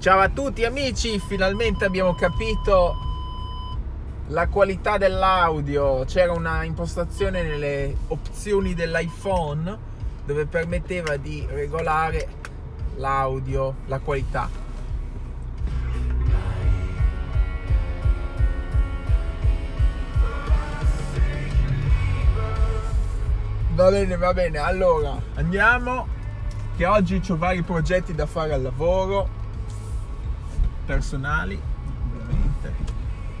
Ciao a tutti amici, finalmente abbiamo capito la qualità dell'audio. C'era una impostazione nelle opzioni dell'iPhone dove permetteva di regolare l'audio, la qualità. Va bene, va bene. Allora, andiamo che oggi ho vari progetti da fare al lavoro personali, ovviamente,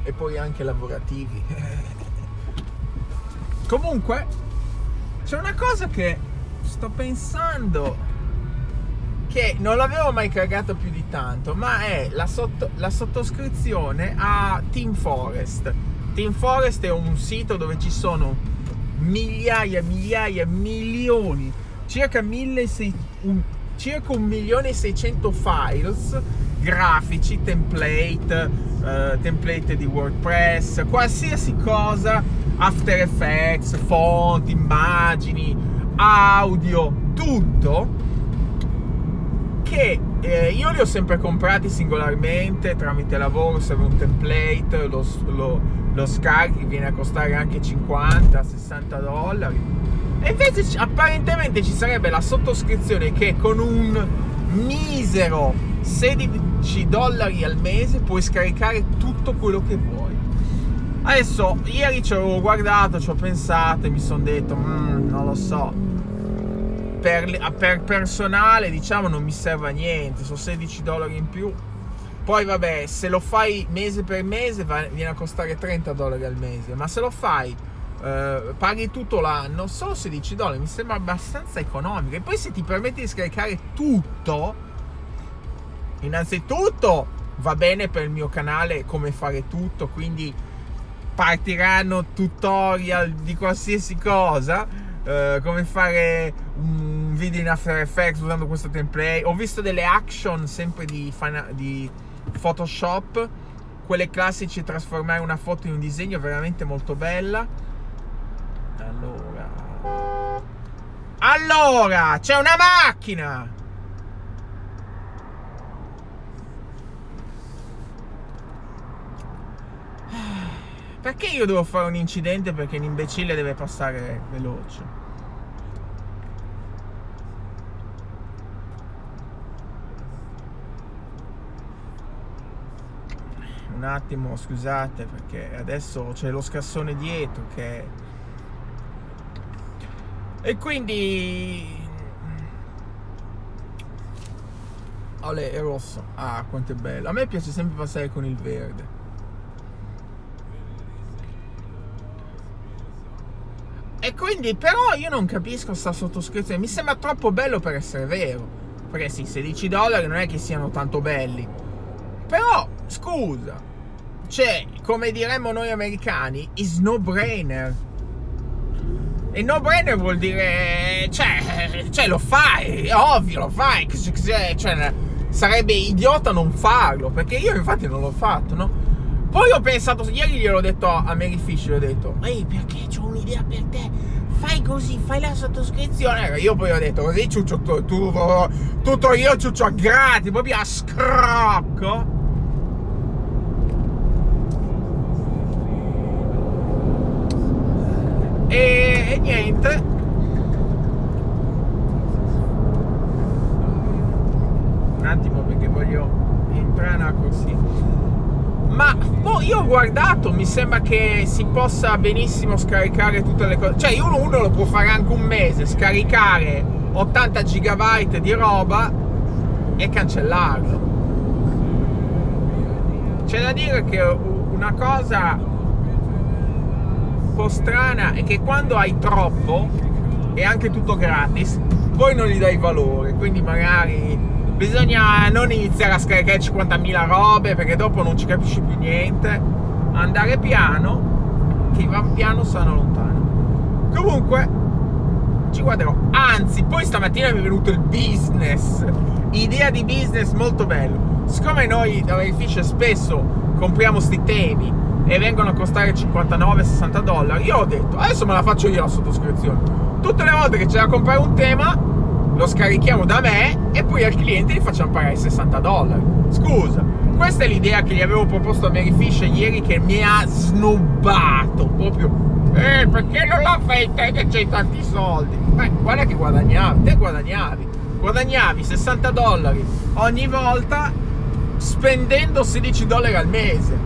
e poi anche lavorativi. Comunque, c'è una cosa che sto pensando che non l'avevo mai cagato più di tanto, ma è la, sotto, la sottoscrizione a Team Forest. Team Forest è un sito dove ci sono migliaia, migliaia, milioni, circa 1600, un, circa un milione e 600 files grafici, template, uh, template di WordPress, qualsiasi cosa, After Effects, font, immagini, audio, tutto che eh, io li ho sempre comprati singolarmente tramite lavoro, serve un template, lo, lo, lo scarichi, viene a costare anche 50-60 dollari. E invece apparentemente ci sarebbe la sottoscrizione che con un misero 16 dollari al mese puoi scaricare tutto quello che vuoi. Adesso, ieri ci avevo guardato, ci ho pensato e mi sono detto, mm, non lo so. Per, per, personale, diciamo, non mi serve a niente, sono 16 dollari in più. Poi, vabbè, se lo fai mese per mese va, viene a costare 30 dollari al mese, ma se lo fai Uh, paghi tutto l'anno, solo 16 dollari, mi sembra abbastanza economico. E poi se ti permetti di scaricare tutto, innanzitutto va bene per il mio canale come fare tutto, quindi partiranno tutorial di qualsiasi cosa, uh, come fare un video in After Effects usando questo template. Ho visto delle action sempre di, di Photoshop, quelle classici, trasformare una foto in un disegno veramente molto bella. Allora, allora c'è una macchina! Perché io devo fare un incidente perché l'imbecille deve passare veloce? Un attimo, scusate, perché adesso c'è lo scassone dietro che... E quindi... Olè, è rosso. Ah, quanto è bello. A me piace sempre passare con il verde. Quindi, però, io non capisco sta sottoscrizione. Mi sembra troppo bello per essere vero. Perché sì, 16 dollari non è che siano tanto belli. Però, scusa. Cioè, come diremmo noi americani, is no brainer. E no brainer vuol dire. Cioè, cioè lo fai, è ovvio, lo fai. Cioè, sarebbe idiota non farlo. Perché io, infatti, non l'ho fatto, no? Poi ho pensato, ieri gliel'ho detto a Mary Fish, ho detto, ehi perché ho un'idea per te, fai così, fai la sottoscrizione. Io poi ho detto, così ciuccio tu, tu, tutto io ciuccio gratis, proprio a scrocco. E, e niente. Un attimo perché voglio entrare così. Ma boh, io ho guardato, mi sembra che si possa benissimo scaricare tutte le cose. Cioè, uno, uno lo può fare anche un mese, scaricare 80 gigabyte di roba e cancellarlo. C'è da dire che una cosa un po' strana è che quando hai troppo e anche tutto gratis, poi non gli dai valore, quindi magari bisogna non iniziare a scaricare 50.000 robe perché dopo non ci capisci più niente. Andare piano chi va piano stanno lontano. Comunque ci guarderò. Anzi poi stamattina mi è venuto il business. Idea di business molto bello. Siccome noi da Verifice spesso compriamo sti temi e vengono a costare 59-60 dollari io ho detto adesso me la faccio io la sottoscrizione. Tutte le volte che c'è da comprare un tema lo scarichiamo da me e poi al cliente gli facciamo pagare 60 dollari. Scusa, questa è l'idea che gli avevo proposto a Mary Fish ieri che mi ha snobbato proprio. Eh, perché non la fai te che c'hai tanti soldi? Beh, guarda che guadagnavi, te guadagnavi. Guadagnavi 60 dollari ogni volta spendendo 16 dollari al mese.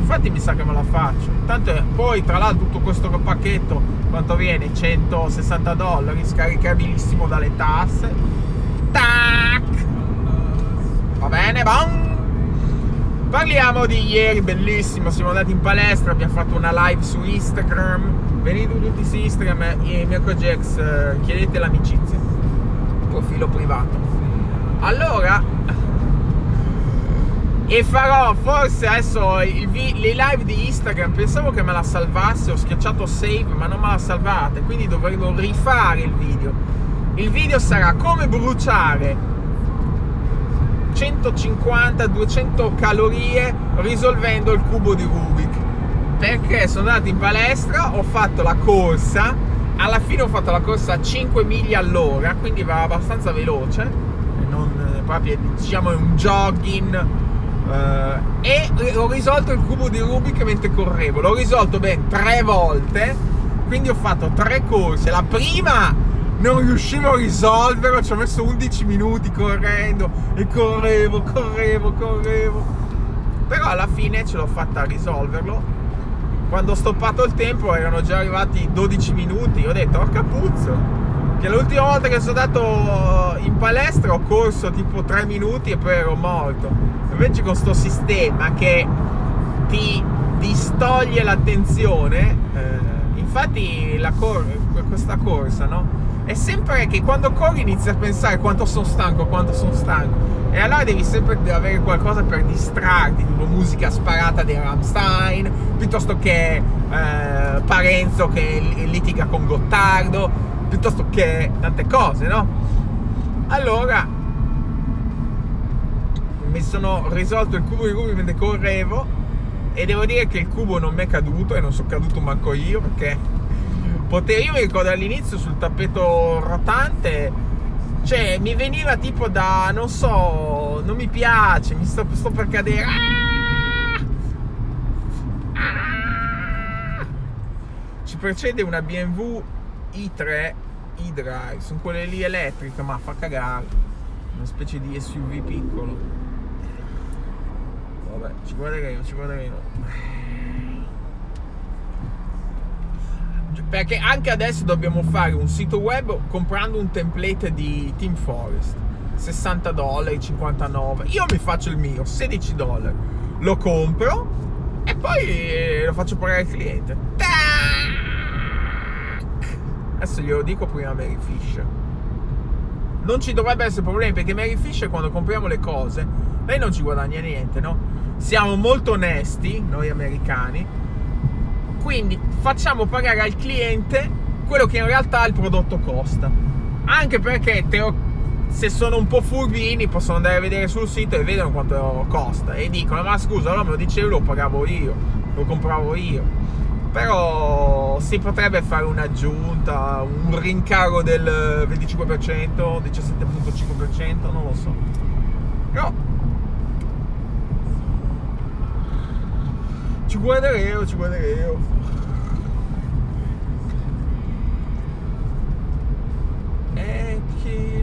Infatti mi sa che me la faccio. Tanto poi tra l'altro tutto questo pacchetto quanto viene? 160 dollari, scaricabilissimo dalle tasse. Tac! Va bene, bam! Parliamo di ieri, bellissimo, siamo andati in palestra, abbiamo fatto una live su Instagram. Venite tutti su Instagram e Mirko Jax, eh, chiedete l'amicizia. Profilo privato. Allora, e farò forse adesso le live di Instagram. Pensavo che me la salvasse, ho schiacciato save, ma non me la salvate. Quindi dovremo rifare il video. Il video sarà come bruciare 150-200 calorie risolvendo il cubo di Rubik. Perché sono andato in palestra, ho fatto la corsa, alla fine ho fatto la corsa a 5 miglia all'ora, quindi va abbastanza veloce, non proprio diciamo un jogging. Uh, e ho risolto il cubo di Rubik mentre correvo. L'ho risolto ben tre volte. Quindi ho fatto tre corse. La prima non riuscivo a risolverlo, ci ho messo 11 minuti correndo e correvo, correvo, correvo. Però alla fine ce l'ho fatta a risolverlo. Quando ho stoppato il tempo erano già arrivati 12 minuti, ho detto, oh capuzzo, che l'ultima volta che sono andato in palestra ho corso tipo 3 minuti e poi ero morto. Invece con questo sistema che ti distoglie l'attenzione, eh, infatti la cor- questa corsa, no? è sempre che quando corri inizi a pensare quanto sono stanco, quanto sono stanco. E allora devi sempre avere qualcosa per distrarti, tipo musica sparata di Ramstein, piuttosto che eh, Parenzo che litiga con Gottardo, piuttosto che tante cose, no? Allora mi sono risolto il cubo di cubi mentre correvo e devo dire che il cubo non mi è caduto e non sono caduto manco io perché potevo, io mi ricordo all'inizio sul tappeto rotante, cioè mi veniva tipo da, non so, non mi piace, mi sto, sto per cadere. Ah! Ah! Ci precede una BMW i3 e-drive, sono quelle lì elettriche, ma fa cagare, una specie di SUV piccolo. Vabbè, ci guarderemo, ci guarderemo. perché anche adesso dobbiamo fare un sito web comprando un template di Team Forest 60 dollari 59 io mi faccio il mio 16 dollari lo compro e poi lo faccio pagare al cliente Tac! Adesso glielo dico prima a Mary Fisher non ci dovrebbe essere problemi perché Mary Fisher quando compriamo le cose lei non ci guadagna niente no? siamo molto onesti noi americani quindi facciamo pagare al cliente quello che in realtà il prodotto costa. Anche perché teo- se sono un po' furbini possono andare a vedere sul sito e vedono quanto costa e dicono ma scusa allora me lo dicevi lo pagavo io, lo compravo io. Però si potrebbe fare un'aggiunta, un rincaro del 25%, 17.5%, non lo so. Però ci guarderemo, ci guarderemo. Chi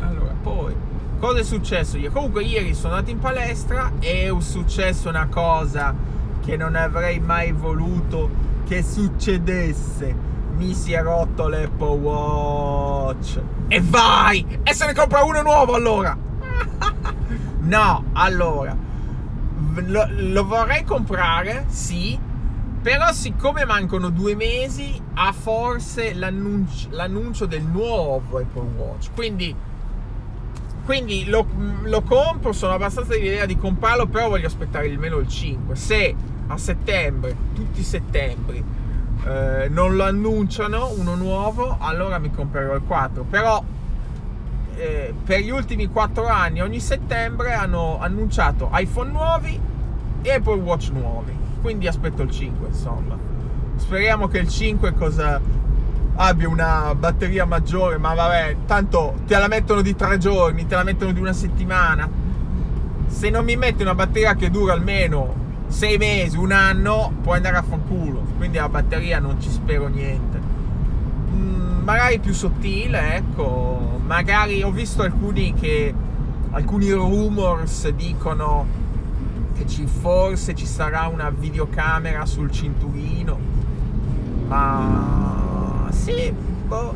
Allora, poi cosa è successo ieri? Comunque ieri sono andato in palestra e è successo una cosa che non avrei mai voluto che succedesse. Mi si è rotto l'Apple Watch. E vai! E se ne compra uno nuovo allora! no, allora lo, lo vorrei comprare, sì, però siccome mancano due mesi ha forse l'annuncio, l'annuncio del nuovo Apple Watch. Quindi, quindi lo, lo, compro, sono abbastanza di idea di comprarlo, però voglio aspettare almeno il 5. Se a settembre, tutti i settembri, eh, non lo annunciano uno nuovo, allora mi comprerò il 4. Però eh, per gli ultimi 4 anni, ogni settembre hanno annunciato iPhone nuovi e Apple Watch nuovi. Quindi aspetto il 5, insomma. Speriamo che il 5 cosa abbia una batteria maggiore, ma vabbè, tanto te la mettono di tre giorni, te la mettono di una settimana. Se non mi metti una batteria che dura almeno sei mesi, un anno, puoi andare a fanculo. Quindi la batteria non ci spero niente. Mm, magari più sottile, ecco. Magari ho visto alcuni che alcuni rumors dicono che ci, forse ci sarà una videocamera sul cinturino. Ma sì, boh,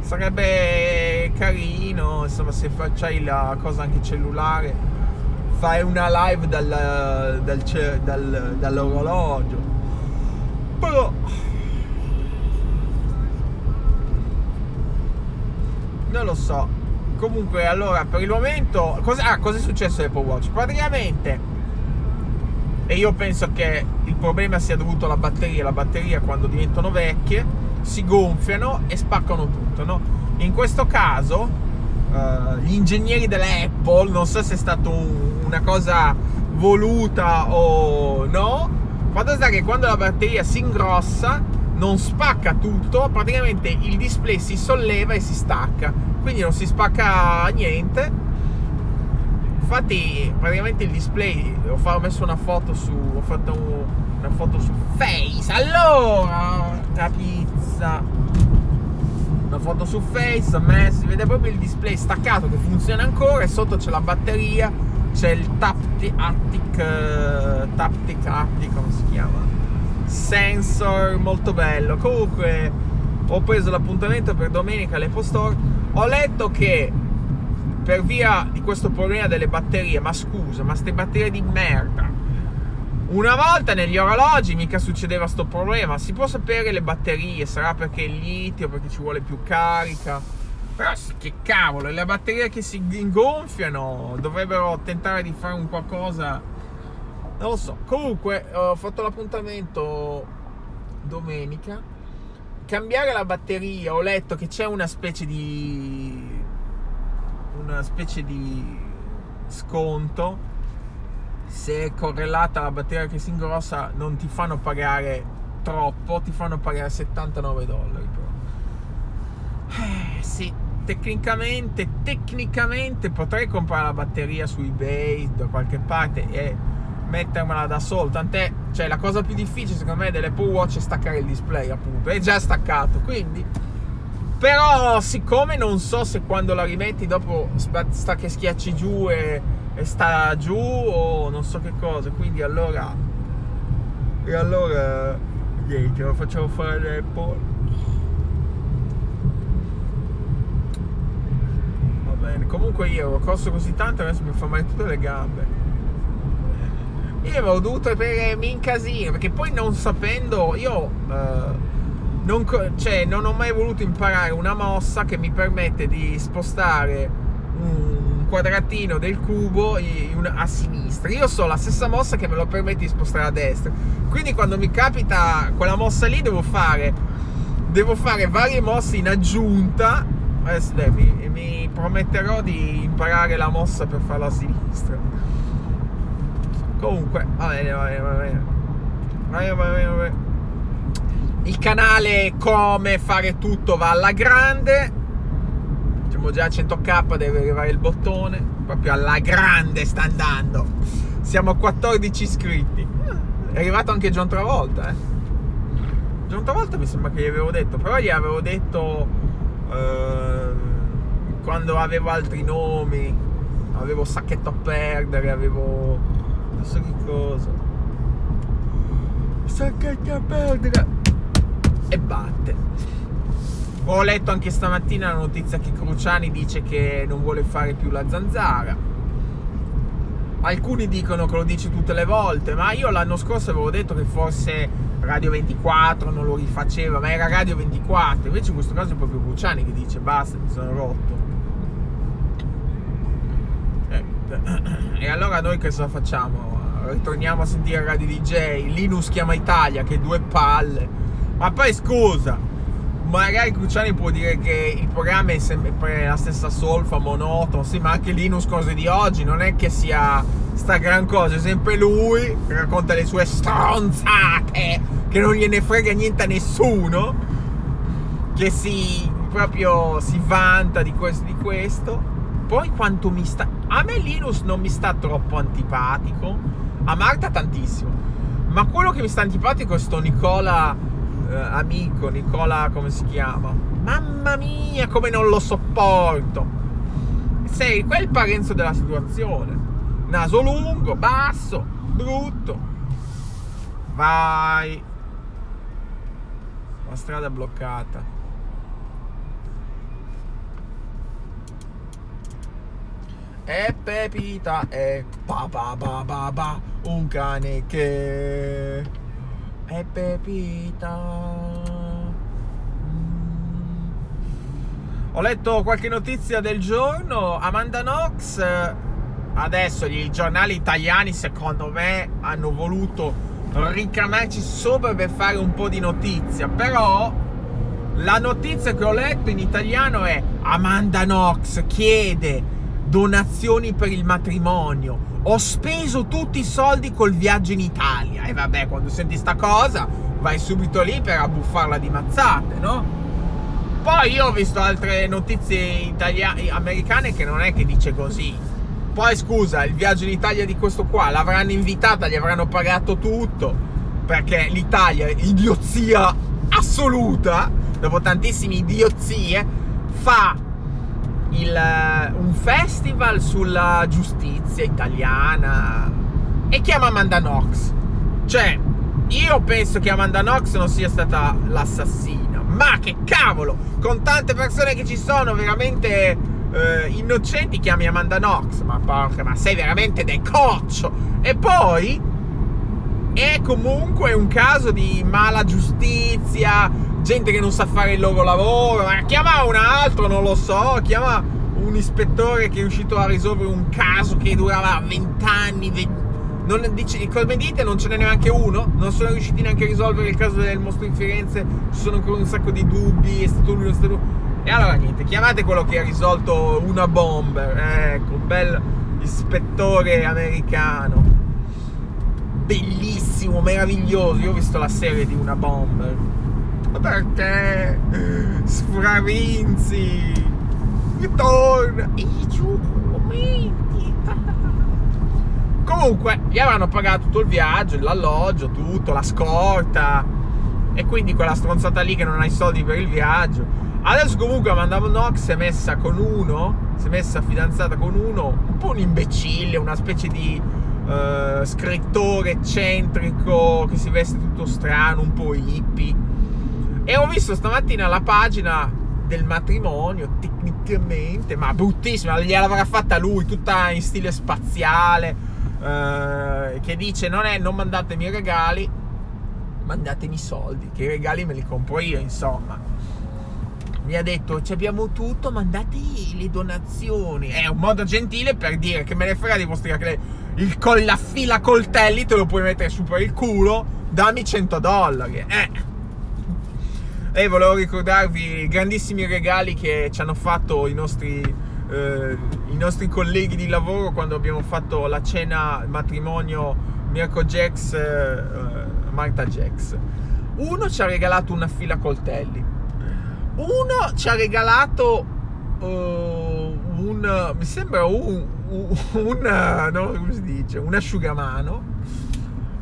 sarebbe carino, insomma, se facciai la cosa anche cellulare, fai una live dal, dal, dal, dall'orologio. Però non lo so. Comunque, allora, per il momento, cosa, ah, cosa è successo all'Apple Watch? Praticamente, e io penso che il problema sia dovuto alla batteria. La batteria, quando diventano vecchie, si gonfiano e spaccano tutto, no? In questo caso, uh, gli ingegneri dell'Apple, non so se è stata un, una cosa voluta o no, fatto sta che quando la batteria si ingrossa, non spacca tutto, praticamente il display si solleva e si stacca, quindi non si spacca niente. Infatti, praticamente il display, ho messo una foto su, ho fatto una foto su Face. Allora, la pizza. Una foto su Face, ho messo, si vede proprio il display staccato che funziona ancora e sotto c'è la batteria, c'è il Taptic Attic, uh, Taptic Attic, come si chiama? sensor molto bello. Comunque ho preso l'appuntamento per domenica all'Apple. Ho letto che per via di questo problema delle batterie, ma scusa, ma ste batterie di merda. Una volta negli orologi mica succedeva sto problema. Si può sapere le batterie, sarà perché il litio, perché ci vuole più carica. Però che cavolo, le batterie che si ingonfiano dovrebbero tentare di fare un qualcosa non lo so. Comunque, ho fatto l'appuntamento domenica. Cambiare la batteria, ho letto che c'è una specie di. una specie di sconto. Se è correlata alla batteria che si ingrossa, non ti fanno pagare troppo, ti fanno pagare 79 dollari. Però. Eh, sì, tecnicamente, tecnicamente potrei comprare la batteria su eBay da qualche parte e mettermela da solo. Tant'è, cioè, la cosa più difficile secondo me dell'Apple Watch è staccare il display, appunto. È già staccato, quindi. Però, siccome non so se quando la rimetti dopo sta che schiacci giù e, e sta giù o non so che cosa, quindi allora. E allora. Niente, lo facciamo fare l'Apple. Va bene, comunque io ho corso così tanto adesso mi fa male tutte le gambe. Io avevo dovuto avere mi incasino perché poi non sapendo io uh, non, cioè, non ho mai voluto imparare una mossa che mi permette di spostare un quadratino del cubo a sinistra. Io so la stessa mossa che me lo permette di spostare a destra. Quindi quando mi capita quella mossa lì devo fare devo fare varie mosse in aggiunta. Dai, mi, mi prometterò di imparare la mossa per farla a sinistra. Comunque, va bene, va bene, va bene. Va bene, va bene, va bene. Il canale come fare tutto va alla grande. Diciamo già a 100k deve arrivare il bottone. Proprio alla grande sta andando. Siamo a 14 iscritti. È arrivato anche John Travolta, eh. John Travolta mi sembra che gli avevo detto, però gli avevo detto eh, quando avevo altri nomi, avevo sacchetto a perdere, avevo non so che cosa. Sacchetto a perdere. E batte. Ho letto anche stamattina la notizia che Cruciani dice che non vuole fare più la zanzara. Alcuni dicono che lo dice tutte le volte, ma io l'anno scorso avevo detto che forse Radio 24 non lo rifaceva, ma era Radio 24. Invece in questo caso è proprio Cruciani che dice basta, mi sono rotto. E allora noi cosa facciamo? Ritorniamo a sentire Radio DJ, Linus chiama Italia, che due palle. Ma poi scusa, magari Cruciani può dire che il programma è sempre la stessa solfa, monotono, sì, ma anche Linus cose di oggi, non è che sia sta gran cosa, è sempre lui che racconta le sue stronzate, che non gliene frega niente a nessuno che si proprio si vanta di questo, di questo. Poi quanto mi sta... A me Linus non mi sta troppo antipatico, a Marta tantissimo. Ma quello che mi sta antipatico è sto Nicola, eh, amico, Nicola come si chiama? Mamma mia, come non lo sopporto. Sei quel parenzo della situazione. Naso lungo, basso, brutto. Vai. La strada bloccata. E Pepita è pa pa pa un cane che è Pepita. Mm. Ho letto qualche notizia del giorno. Amanda Knox. Adesso i giornali italiani, secondo me, hanno voluto ricamarci sopra per fare un po' di notizia. Però la notizia che ho letto in italiano è Amanda Knox chiede donazioni per il matrimonio. Ho speso tutti i soldi col viaggio in Italia. E vabbè, quando senti sta cosa, vai subito lì per abbuffarla di mazzate, no? Poi io ho visto altre notizie italiane, americane che non è che dice così. Poi scusa, il viaggio in Italia di questo qua l'avranno invitata, gli avranno pagato tutto. Perché l'Italia, idiozia assoluta, dopo tantissime idiozie, fa il, eh, un festival sulla giustizia italiana e chiama Amanda Knox. Cioè, io penso che Amanda Knox non sia stata l'assassina, ma che cavolo, con tante persone che ci sono veramente eh, innocenti, chiami Amanda Knox. Ma porca, ma sei veramente decoccio. E poi è comunque un caso di mala giustizia gente che non sa fare il loro lavoro, ma chiama un altro, non lo so, chiama un ispettore che è riuscito a risolvere un caso che durava 20 anni, 20... Non, dice, come dite non ce n'è neanche uno, non sono riusciti neanche a risolvere il caso del mostro in Firenze, ci sono ancora un sacco di dubbi, è stato lui, è stato lui. E allora niente, chiamate quello che ha risolto una bomber, ecco, un bel ispettore americano. Bellissimo, meraviglioso, io ho visto la serie di una bomber perché? Sfravinzi. Ritorna. E giù commenti comunque gli avranno pagato tutto il viaggio l'alloggio tutto la scorta. E quindi quella stronzata lì che non ha i soldi per il viaggio. Adesso comunque Amanda Knox si è messa con uno si è messa fidanzata con uno un po' un imbecille una specie di uh, scrittore eccentrico che si veste tutto strano un po' hippie e ho visto stamattina la pagina del matrimonio, tecnicamente, ma bruttissima, gliel'avrà fatta lui, tutta in stile spaziale, eh, che dice non è non mandatemi regali, mandatemi soldi, che i regali me li compro io, insomma. Mi ha detto, ci abbiamo tutto, mandate le donazioni. È un modo gentile per dire che me ne frega di vostri regali. Il, la fila coltelli te lo puoi mettere su per il culo, dammi 100 dollari. Eh e volevo ricordarvi i grandissimi regali che ci hanno fatto i nostri, eh, i nostri colleghi di lavoro quando abbiamo fatto la cena matrimonio Mirko Jax eh, Marta Jax. Uno ci ha regalato una fila coltelli. Uno ci ha regalato uh, un mi sembra un, un, un no, come si dice, un asciugamano.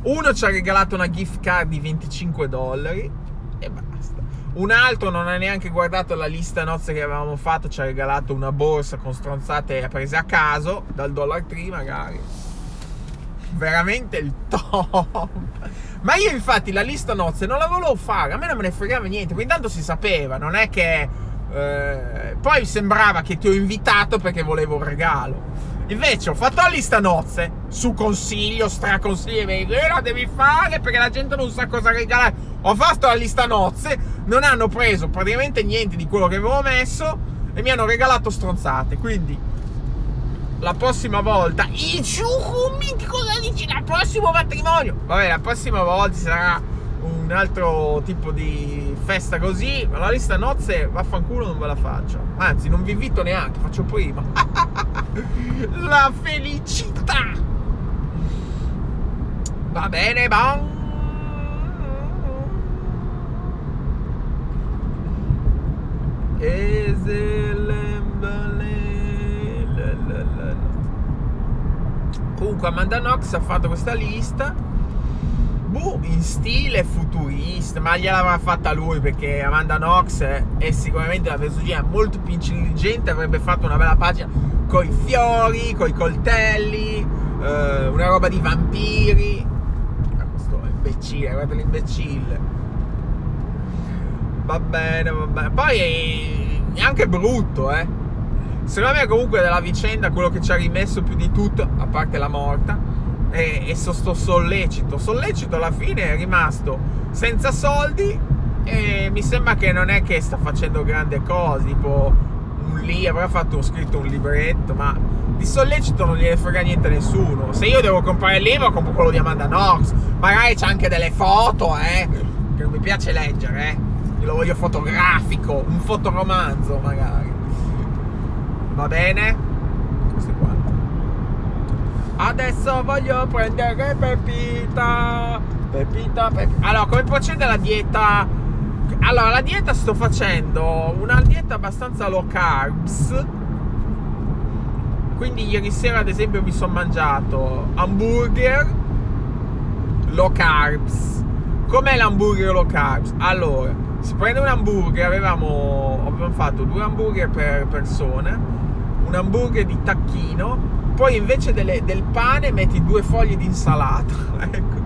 Uno ci ha regalato una gift card di 25 dollari e basta. Un altro non ha neanche guardato la lista nozze che avevamo fatto, ci ha regalato una borsa con stronzate prese a caso, dal Dollar Tree magari. Veramente il top. Ma io infatti la lista nozze non la volevo fare, a me non me ne fregava niente, quindi tanto si sapeva, non è che... Eh, poi sembrava che ti ho invitato perché volevo un regalo. Invece ho fatto la lista nozze su consiglio, straconsiglio, e la devi fare perché la gente non sa cosa regalare. Ho fatto la lista nozze, non hanno preso praticamente niente di quello che avevo messo e mi hanno regalato stronzate. Quindi la prossima volta, i ciucumi, cosa dici? La prossimo matrimonio. Vabbè, la prossima volta sarà un altro tipo di festa così, ma la lista nozze vaffanculo non ve la faccio. Anzi, non vi invito neanche, faccio prima. la felicità! Va bene, bon! Comunque Amanda Knox ha fatto questa lista boh, in stile futurista, ma gliel'avrà fatta lui perché Amanda Knox è, sicuramente la personaggina molto più intelligente, avrebbe fatto una bella pagina con i fiori, con i coltelli, eh, una roba di vampiri. Ma questo è imbecille, guarda l'imbecille. Va bene, va bene. Poi è anche brutto, eh. Secondo me comunque della vicenda quello che ci ha rimesso più di tutto, a parte la morta, e, e sto sollecito. Sollecito alla fine è rimasto senza soldi e mi sembra che non è che sta facendo grandi cose, tipo un lì, avrà fatto scritto un libretto, ma di sollecito non gliene frega niente a nessuno. Se io devo comprare il libro, compro quello di Amanda Knox. Magari c'è anche delle foto, eh, che non mi piace leggere, eh. Io lo voglio fotografico, un fotoromanzo magari. Va bene? Adesso voglio prendere Pepita. Pepita, Pepita. Allora, come procede la dieta? Allora, la dieta sto facendo una dieta abbastanza low carbs. Quindi ieri sera, ad esempio, mi sono mangiato hamburger low carbs. Com'è l'hamburger low carbs? Allora, si prende un hamburger, avevamo, abbiamo fatto due hamburger per persone, un hamburger di tacchino poi invece delle, del pane metti due foglie di insalata, ecco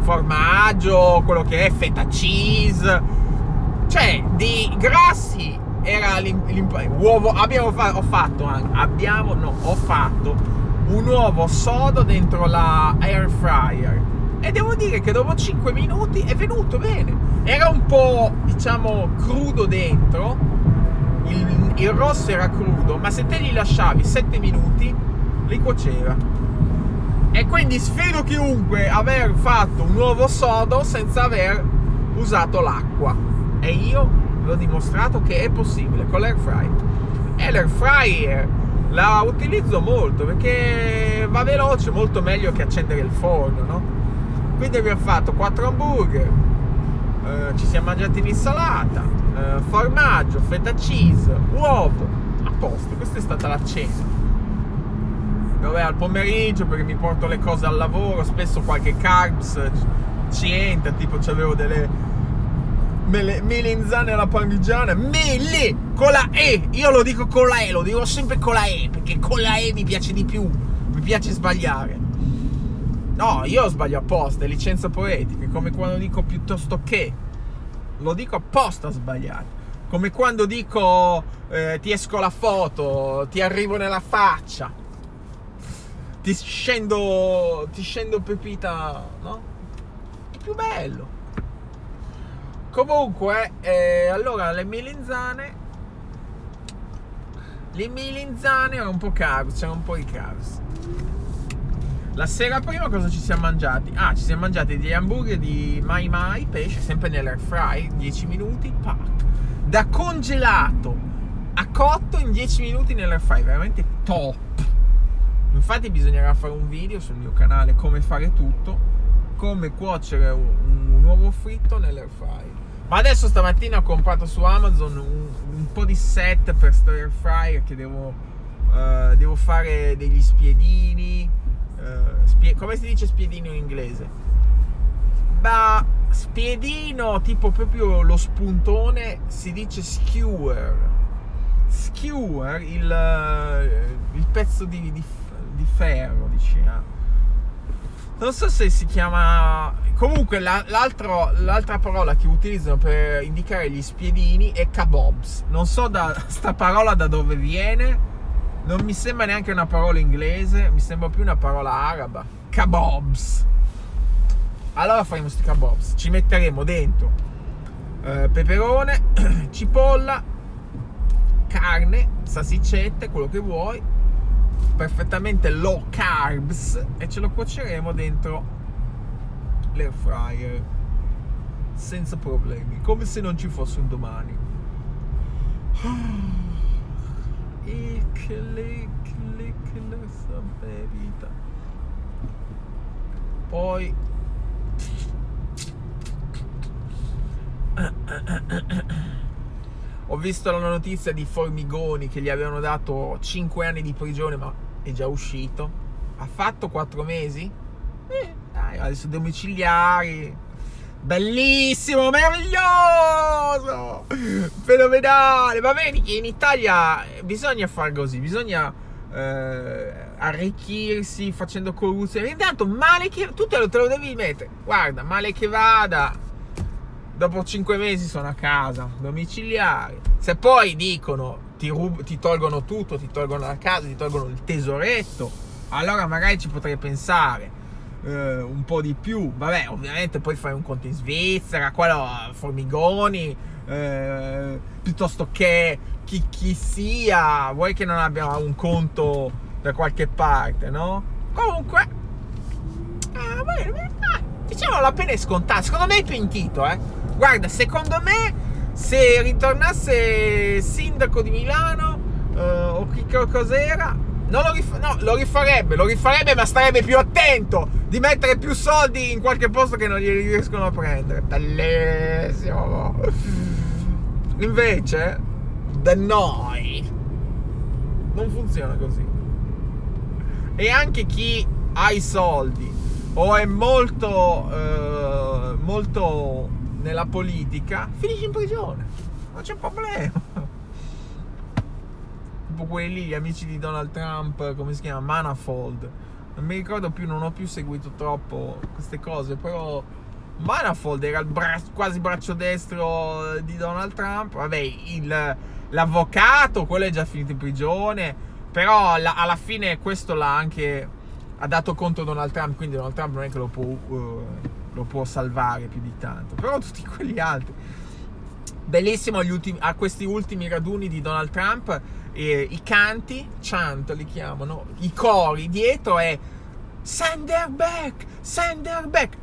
formaggio, quello che è, feta cheese, cioè di grassi era l'uovo, abbiamo fa, ho fatto abbiamo, no, ho fatto un uovo sodo dentro la air fryer. E devo dire che dopo 5 minuti è venuto bene. Era un po', diciamo, crudo dentro, il, il rosso era crudo, ma se te li lasciavi 7 minuti li cuoceva. E quindi sfido chiunque aver fatto un nuovo sodo senza aver usato l'acqua. E io vi ho dimostrato che è possibile con l'air fryer. E l'air fryer la utilizzo molto perché va veloce, molto meglio che accendere il forno, no? Quindi abbiamo fatto 4 hamburger, eh, ci siamo mangiati l'insalata, eh, formaggio, feta cheese, uovo, a posto, questa è stata la cena dove al pomeriggio perché mi porto le cose al lavoro, spesso qualche carbs ci entra, tipo c'avevo delle mele, melanzane alla parmigiana, mele con la E, io lo dico con la E, lo dico sempre con la E, perché con la E mi piace di più, mi piace sbagliare. No, io sbaglio apposta, è licenza poetica, come quando dico piuttosto che, lo dico apposta a sbagliare. Come quando dico eh, ti esco la foto, ti arrivo nella faccia ti scendo, ti scendo Pepita, no? È più bello. Comunque, eh, allora le melinzane. Le melinzane erano un po' carbs, c'era un po' di carbs. La sera prima cosa ci siamo mangiati? Ah, ci siamo mangiati degli hamburger di Mai Mai, pesce, sempre nell'air fry, 10 minuti, pack. Da congelato a cotto in 10 minuti nell'air fry, veramente top. Infatti bisognerà fare un video sul mio canale come fare tutto, come cuocere un, un uovo fritto nell'air fryer. Ma adesso stamattina ho comprato su Amazon un, un po' di set per sto air fryer che devo, uh, devo fare degli spiedini. Uh, spie- come si dice spiedino in inglese? Da spiedino tipo proprio lo spuntone si dice skewer. Skewer, il, uh, il pezzo di, di ferro, diceva. Non so se si chiama. Comunque, la, l'altra parola che utilizzano per indicare gli spiedini è kabobs. Non so da sta parola da dove viene. Non mi sembra neanche una parola inglese, mi sembra più una parola araba. Kabobs. Allora faremo questi kabobs. Ci metteremo dentro eh, peperone, cipolla, carne, salsicette, quello che vuoi perfettamente low carbs e ce lo cuoceremo dentro l'air fryer senza problemi, come se non ci fosse un domani. E clic, clic, bevita. Poi ho visto la notizia di Formigoni che gli avevano dato 5 anni di prigione, ma è già uscito. ha fatto quattro mesi? Eh, dai, adesso domiciliari. Bellissimo, meraviglioso, fenomenale. Ma vedi che in Italia bisogna fare così, bisogna eh, arricchirsi facendo corruzione. Intanto, male che tu lo, te lo devi mettere. Guarda, male che vada, dopo cinque mesi sono a casa, domiciliari. Se poi dicono ti, rub- ti tolgono tutto, ti tolgono la casa, ti tolgono il tesoretto, allora magari ci potrei pensare. Uh, un po' di più. Vabbè, ovviamente poi fai un conto in Svizzera, quello Formigoni, uh, piuttosto che chi, chi, sia, vuoi che non abbia un conto da qualche parte, no? Comunque, bene, diciamo la pena è scontata. Secondo me è pentito, eh. Guarda, secondo me se ritornasse sindaco di Milano o chi cos'era non lo, rif- no, lo rifarebbe, lo rifarebbe, ma starebbe più attento di mettere più soldi in qualche posto che non gli riescono a prendere. Bellissimo. Invece, da noi non funziona così. E anche chi ha i soldi o è molto, eh, molto nella politica finisce in prigione. Non c'è problema tipo quelli gli amici di Donald Trump, come si chiama? Manafold. Non mi ricordo più, non ho più seguito troppo queste cose, però Manafold era il bra- quasi braccio destro di Donald Trump. Vabbè, il, l'avvocato, quello è già finito in prigione, però la, alla fine questo l'ha anche ha dato conto Donald Trump, quindi Donald Trump non è che lo può, uh, lo può salvare più di tanto. Però tutti quegli altri. Bellissimo ultimi, a questi ultimi raduni di Donald Trump eh, i canti, chant li chiamano, i cori dietro è send her back, send her back.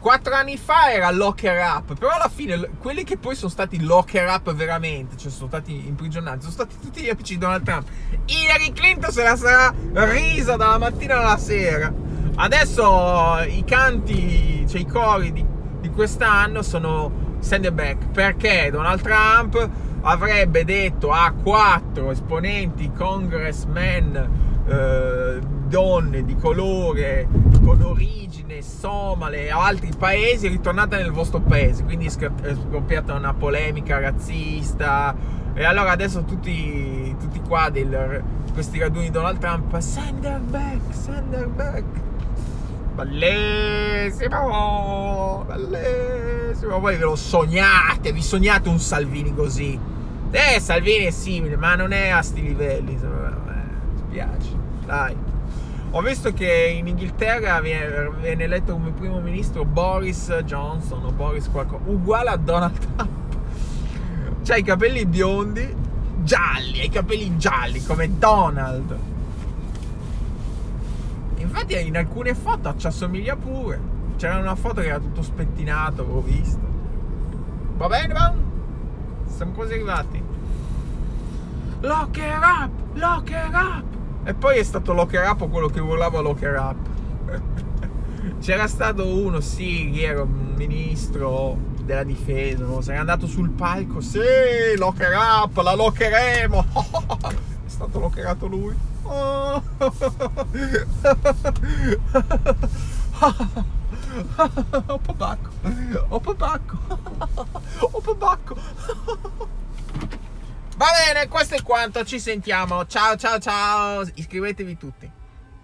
Quattro anni fa era locker up, però alla fine quelli che poi sono stati locker up veramente, cioè sono stati imprigionati, sono stati tutti gli amici di Donald Trump. Hillary Clinton se la sarà risa dalla mattina alla sera. Adesso i canti, cioè i cori di, di quest'anno sono send her back, perché Donald Trump avrebbe detto a quattro esponenti congressmen eh, donne di colore con origine somale o altri paesi ritornate nel vostro paese. Quindi è scoppiata una polemica razzista. E allora adesso tutti, tutti qua del, questi raduni di Donald Trump send her back send her back bellissimo bellissimo voi ve lo sognate vi sognate un Salvini così eh, Salvini è simile, ma non è a sti livelli. Eh, spiace, dai. Ho visto che in Inghilterra viene, viene eletto come primo ministro Boris Johnson o Boris qualcosa, uguale a Donald Trump. C'ha i capelli biondi, gialli, ha i capelli gialli come Donald. Infatti in alcune foto ci assomiglia pure. C'era una foto che era tutto spettinato, l'ho visto. Va bene, va? Siamo quasi arrivati. Locker up! Locker up! E poi è stato locker up quello che voleva locker up. C'era stato uno, sì, era un ministro della difesa, no? sei andato sul palco, sì, locker up, la lockeremo. è stato lockerato lui. Oh. Oppa bacco, oppa bacco, oppa bacco. Va bene, questo è quanto, ci sentiamo. Ciao ciao ciao, iscrivetevi tutti.